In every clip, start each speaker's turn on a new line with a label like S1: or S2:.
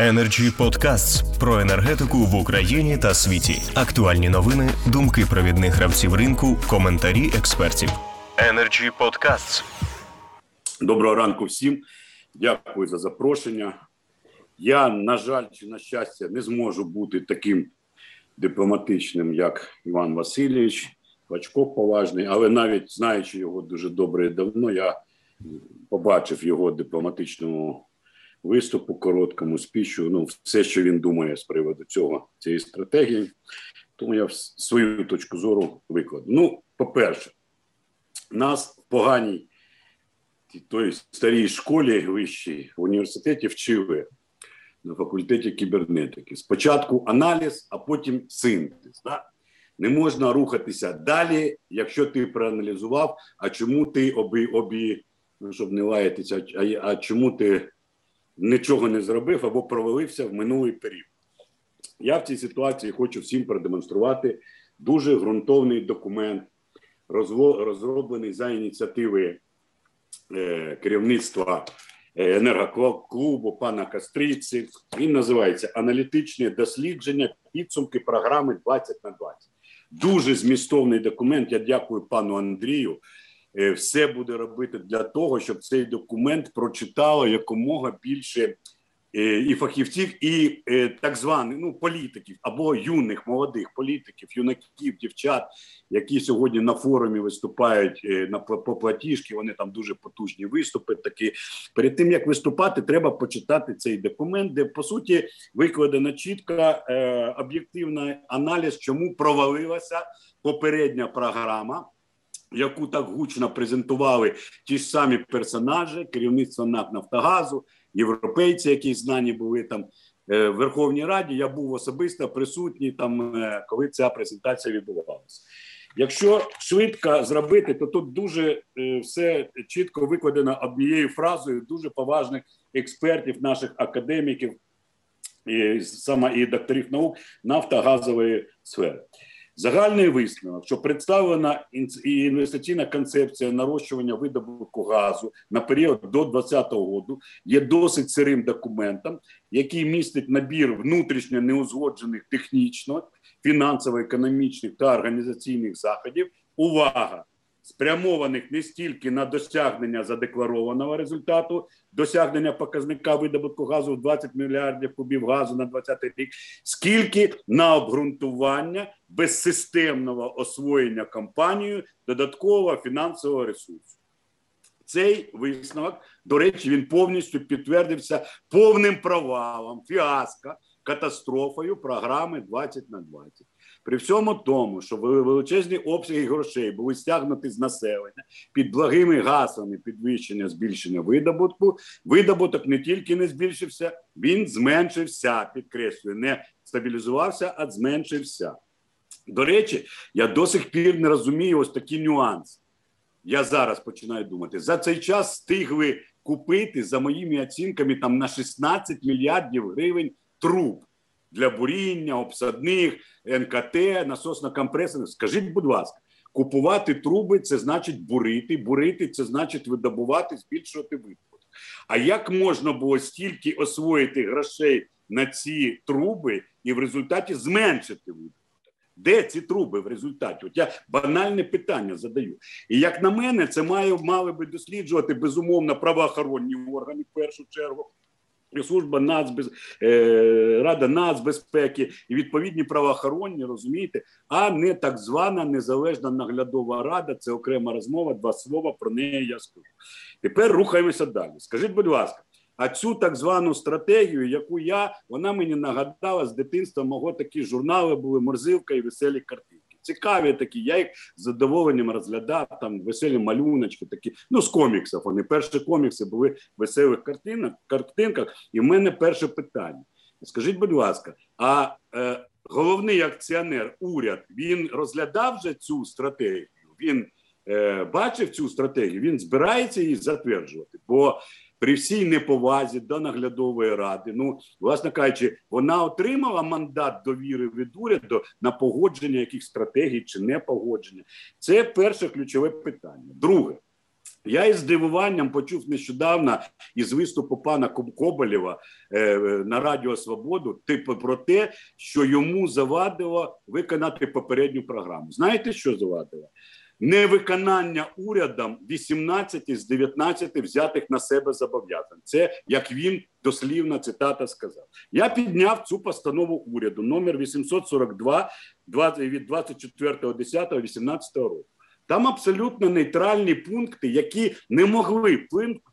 S1: Energy Podcasts про енергетику в Україні та світі. Актуальні новини, думки провідних гравців ринку, коментарі експертів. Energy Podcasts.
S2: Доброго ранку всім. Дякую за запрошення. Я, на жаль, чи на щастя, не зможу бути таким дипломатичним, як Іван Васильович. Бачков поважний, але навіть знаючи його дуже добре давно, я побачив його дипломатичному виступу, короткому спічу. Ну, все, що він думає з приводу цього цієї стратегії. Тому я свою точку зору викладу. Ну, по-перше, нас в поганій той старій школі вищій в університеті вчили на факультеті кібернетики. Спочатку аналіз, а потім синтез. Да? Не можна рухатися далі, якщо ти проаналізував, а чому ти обі, обі ну, щоб не лаятися, а, а чому ти нічого не зробив або провалився в минулий період. Я в цій ситуації хочу всім продемонструвати дуже ґрунтовний документ, розроблений за ініціативи е, керівництва е, енергоклубу пана Кастріці. Він називається Аналітичне дослідження підсумки програми 20 на 20. Дуже змістовний документ. Я дякую пану Андрію. Е, все буде робити для того, щоб цей документ прочитало якомога більше е, і фахівців, і е, так званих ну політиків або юних молодих політиків, юнаків, дівчат, які сьогодні на форумі виступають на по. Вони там дуже потужні виступи. Такі перед тим як виступати, треба почитати цей документ, де по суті викладена чітка об'єктивний аналіз, чому провалилася попередня програма яку так гучно презентували ті ж самі персонажі, керівництво НАК Нафтогазу, європейці, які знані були там е, в Верховній Раді. Я був особисто присутній там, е, коли ця презентація відбувалася. Якщо швидко зробити, то тут дуже е, все чітко викладено однією фразою дуже поважних експертів, наших академіків, і саме і докторів наук нафтогазової сфери. Загальний висновок, що представлена інвестиційна концепція нарощування видобутку газу на період до 2020 року є досить сирим документом, який містить набір внутрішньо неузгоджених технічно, фінансово-економічних та організаційних заходів. Увага! Спрямованих не стільки на досягнення задекларованого результату, досягнення показника видобутку газу в 20 мільярдів кубів газу на 2020 рік, скільки на обґрунтування безсистемного освоєння компанією додаткового фінансового ресурсу. Цей висновок, до речі, він повністю підтвердився повним провалом, фіаско, катастрофою програми 20 на 20. При всьому тому, що величезні обсяги грошей були стягнуті з населення під благими гаслами підвищення збільшення видобутку, видобуток не тільки не збільшився, він зменшився. Підкреслюю, не стабілізувався, а зменшився. До речі, я до сих пір не розумію ось такі нюанси. Я зараз починаю думати, за цей час встигли купити за моїми оцінками там на 16 мільярдів гривень труб для буріння, обсадних, НКТ, насосно-компресорних. Скажіть, будь ласка, купувати труби це значить бурити, бурити це значить видобувати, збільшувати видобуток. А як можна було стільки освоїти грошей на ці труби і в результаті зменшити видобуток? Де ці труби в результаті? От я банальне питання задаю. І як на мене, це має мали би досліджувати безумовно правоохоронні органи в першу чергу служба нацбез е, рада нацбезпеки і відповідні правоохоронні, розумієте, а не так звана незалежна наглядова рада. Це окрема розмова. Два слова про неї я скажу. Тепер рухаємося далі. Скажіть, будь ласка. А цю так звану стратегію, яку я вона мені нагадала з дитинства мого такі журнали були морзилка і веселі картини цікаві такі. Я їх з задоволенням розглядав. Там веселі малюночки, такі ну з коміксів. Вони перші комікси були в веселих картинах, картинках. І в мене перше питання: скажіть, будь ласка, а е, головний акціонер, уряд, він розглядав вже цю стратегію? Він бачив цю стратегію, він збирається її затверджувати. бо при всій неповазі до наглядової ради. Ну, власне кажучи, вона отримала мандат довіри від уряду на погодження яких стратегій чи не погодження. Це перше ключове питання. Друге, Я із здивуванням почув нещодавно із виступу пана Коболєва е, на Радіо Свободу, типу про те, що йому завадило виконати попередню програму. Знаєте, що завадило? Невиконання урядом 18 з 19 взятих на себе зобов'язань. Це як він дослівна цитата сказав. Я підняв цю постанову уряду номер 842 від 24.10.18 року. Там абсолютно нейтральні пункти, які не могли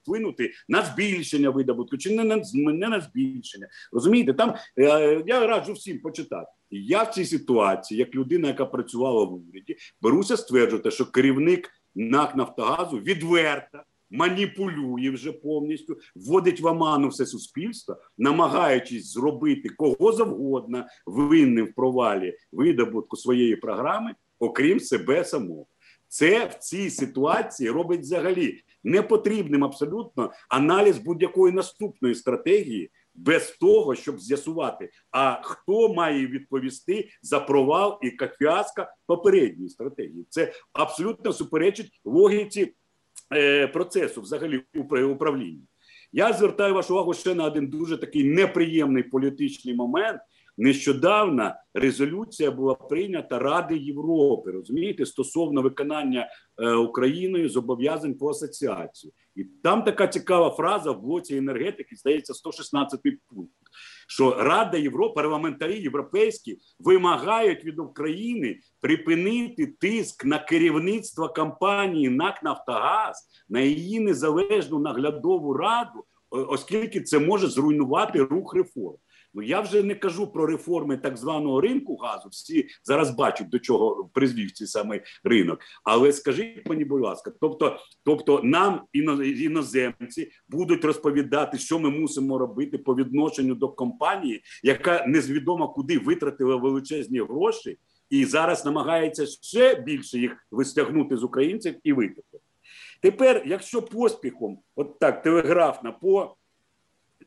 S2: вплинути на збільшення видобутку чи не на не на збільшення. Розумієте, там е, я раджу всім почитати. Я в цій ситуації, як людина, яка працювала в уряді, беруся стверджувати, що керівник НАК Нафтогазу відверто маніпулює вже повністю, вводить в оману все суспільство, намагаючись зробити кого завгодно винним в провалі видобутку своєї програми, окрім себе самого. Це в цій ситуації робить взагалі непотрібним абсолютно аналіз будь-якої наступної стратегії без того, щоб з'ясувати, а хто має відповісти за провал і фіаско попередньої стратегії. Це абсолютно суперечить логіці е, процесу, взагалі управління. Я звертаю вашу увагу ще на один дуже такий неприємний політичний момент. Нещодавно резолюція була прийнята Ради Європи, розумієте, стосовно виконання е, Україною зобов'язань по асоціації, і там така цікава фраза в блоці енергетики, здається, 116 пункт. Що Рада Європи, парламентарі європейські вимагають від України припинити тиск на керівництво компанії НАК Нафтогаз на її незалежну наглядову раду, оскільки це може зруйнувати рух реформ. Ну я вже не кажу про реформи так званого ринку газу. Всі зараз бачать до чого призвів цей самий ринок. Але скажіть мені, будь ласка, тобто, тобто, нам іноземці будуть розповідати, що ми мусимо робити по відношенню до компанії, яка незвідомо куди витратила величезні гроші, і зараз намагається ще більше їх вистягнути з українців і викупити. Тепер, якщо поспіхом, от так телеграфно по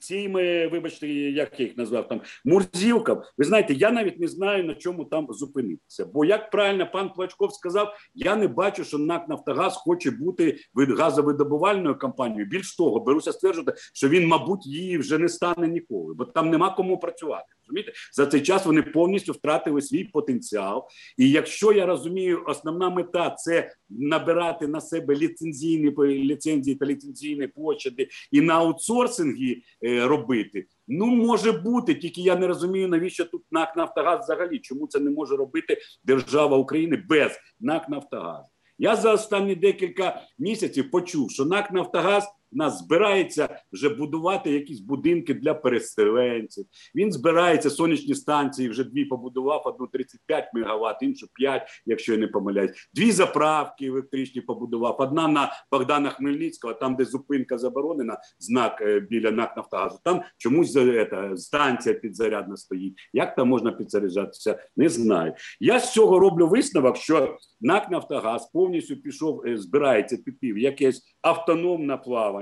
S2: цими, вибачте, як я їх назвав там Мурзівка. Ви знаєте, я навіть не знаю на чому там зупинитися. Бо як правильно пан Плачков сказав, я не бачу, що НАК Нафтогаз хоче бути газовидобувальною компанією. Більш того, беруся стверджувати, що він, мабуть, її вже не стане ніколи, бо там нема кому працювати. Розумієте? За цей час вони повністю втратили свій потенціал. І якщо я розумію, основна мета це набирати на себе ліцензійні ліцензії та ліцензійні площади і на аутсорсингі е, робити. Ну може бути, тільки я не розумію, навіщо тут НАК Нафтогаз взагалі. Чому це не може робити держава України без НАК Нафтогаз? Я за останні декілька місяців почув, що НАК Нафтогаз нас збирається вже будувати якісь будинки для переселенців. Він збирається сонячні станції. Вже дві побудував одну 35 мегаватт, іншу 5, якщо я не помиляюсь. Дві заправки електричні побудував. Одна на Богдана Хмельницького, там де зупинка заборонена, знак е, біля НАК Нафтогазу. Там чомусь це, станція підзарядна стоїть. Як там можна підзаряджатися? Не знаю. Я з цього роблю висновок, що НАК Нафтогаз повністю пішов, е, збирається піти в якесь автономне плавання.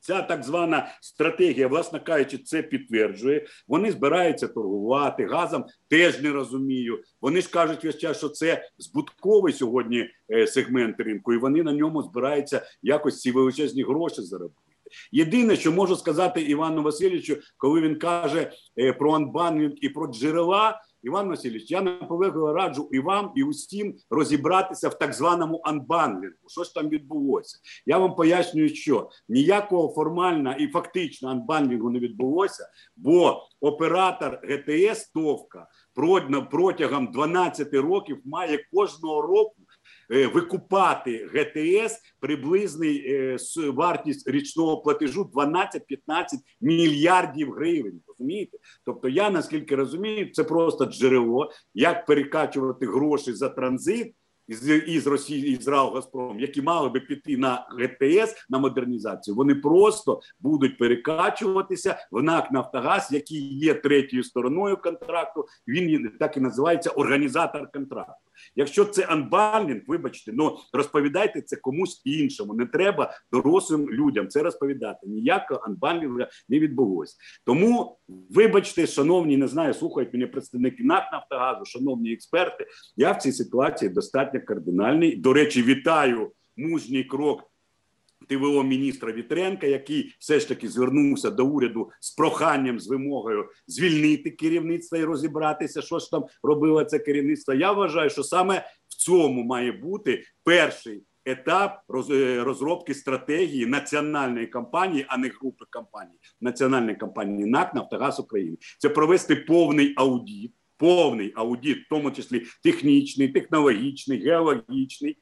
S2: Ця так звана стратегія, власне кажучи, це підтверджує. Вони збираються торгувати газом. Теж не розумію. Вони ж кажуть весь час, що це збутковий сьогодні е, сегмент ринку, і вони на ньому збираються якось ці величезні гроші заробити. Єдине, що можу сказати Івану Васильовичу, коли він каже е, про анбанінг і про джерела. Іван Васильович, я наполегливо раджу і вам, і усім розібратися в так званому анбандлінгу. Що ж там відбулося? Я вам пояснюю, що ніякого формального і фактично анбандлінгу не відбулося, бо оператор ГТС Товка протягом 12 років має кожного року викупати ГТС приблизний е, вартість річного платежу 12-15 мільярдів гривень. Розумієте? Тобто, я наскільки розумію, це просто джерело, як перекачувати гроші за транзит із із Росії із РАО Газпром, які мали би піти на ГТС на модернізацію, вони просто будуть перекачуватися в НАК Нафтогаз, який є третьою стороною контракту. Він так і називається організатор контракту. Якщо це анбандлінг, вибачте, ну розповідайте це комусь іншому. Не треба дорослим людям це розповідати. Ніякого анбандлінга не відбулося. Тому, вибачте, шановні, не знаю, слухають мене представники НАК Нафтогазу, шановні експерти. Я в цій ситуації достатньо кардинальний. До речі, вітаю мужній крок ТВО міністра Вітренка, який все ж таки звернувся до уряду з проханням з вимогою звільнити керівництво і розібратися, що ж там робило це керівництво. Я вважаю, що саме в цьому має бути перший етап е, розробки стратегії національної компанії, а не групи компаній, національної компанії НАК Нафтогаз України. Це провести повний аудіт, повний аудіт, в тому числі технічний, технологічний, геологічний.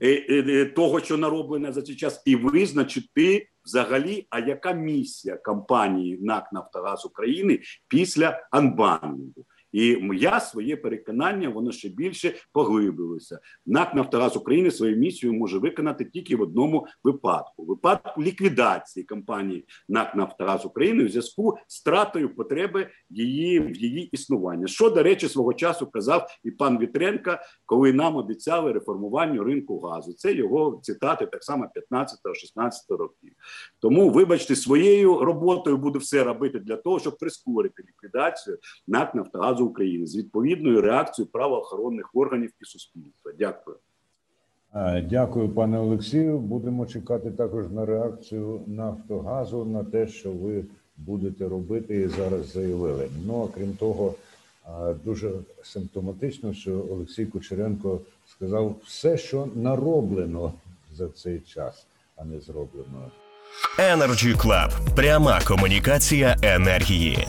S2: Е, е, е, Того, що нароблене за цей час, і визначити взагалі, а яка місія компанії НАК Нафтогаз України після анбанdiнгу. І я своє переконання, воно ще більше поглибилося. НАК Нафтогаз України свою місію може виконати тільки в одному випадку: випадку ліквідації компанії НАК Нафтогаз України в зв'язку з стратою потреби її в її існування. Що, до речі, свого часу казав і пан Вітренка, коли нам обіцяли реформування ринку газу. Це його цитати так само 15-16 років. Тому, вибачте, своєю роботою буду все робити для того, щоб прискорити ліквідацію НАК Нафтогазу України з відповідною реакцією правоохоронних органів і суспільства. Дякую.
S3: Е, Дякую, пане Олексію. Будемо чекати також на реакцію Нафтогазу на те, що ви будете робити і зараз заявили. Ну а крім того, е, дуже симптоматично, що Олексій Кучеренко сказав все, що нароблено за цей час, а не зроблено.
S1: Energy Club. Пряма комунікація енергії.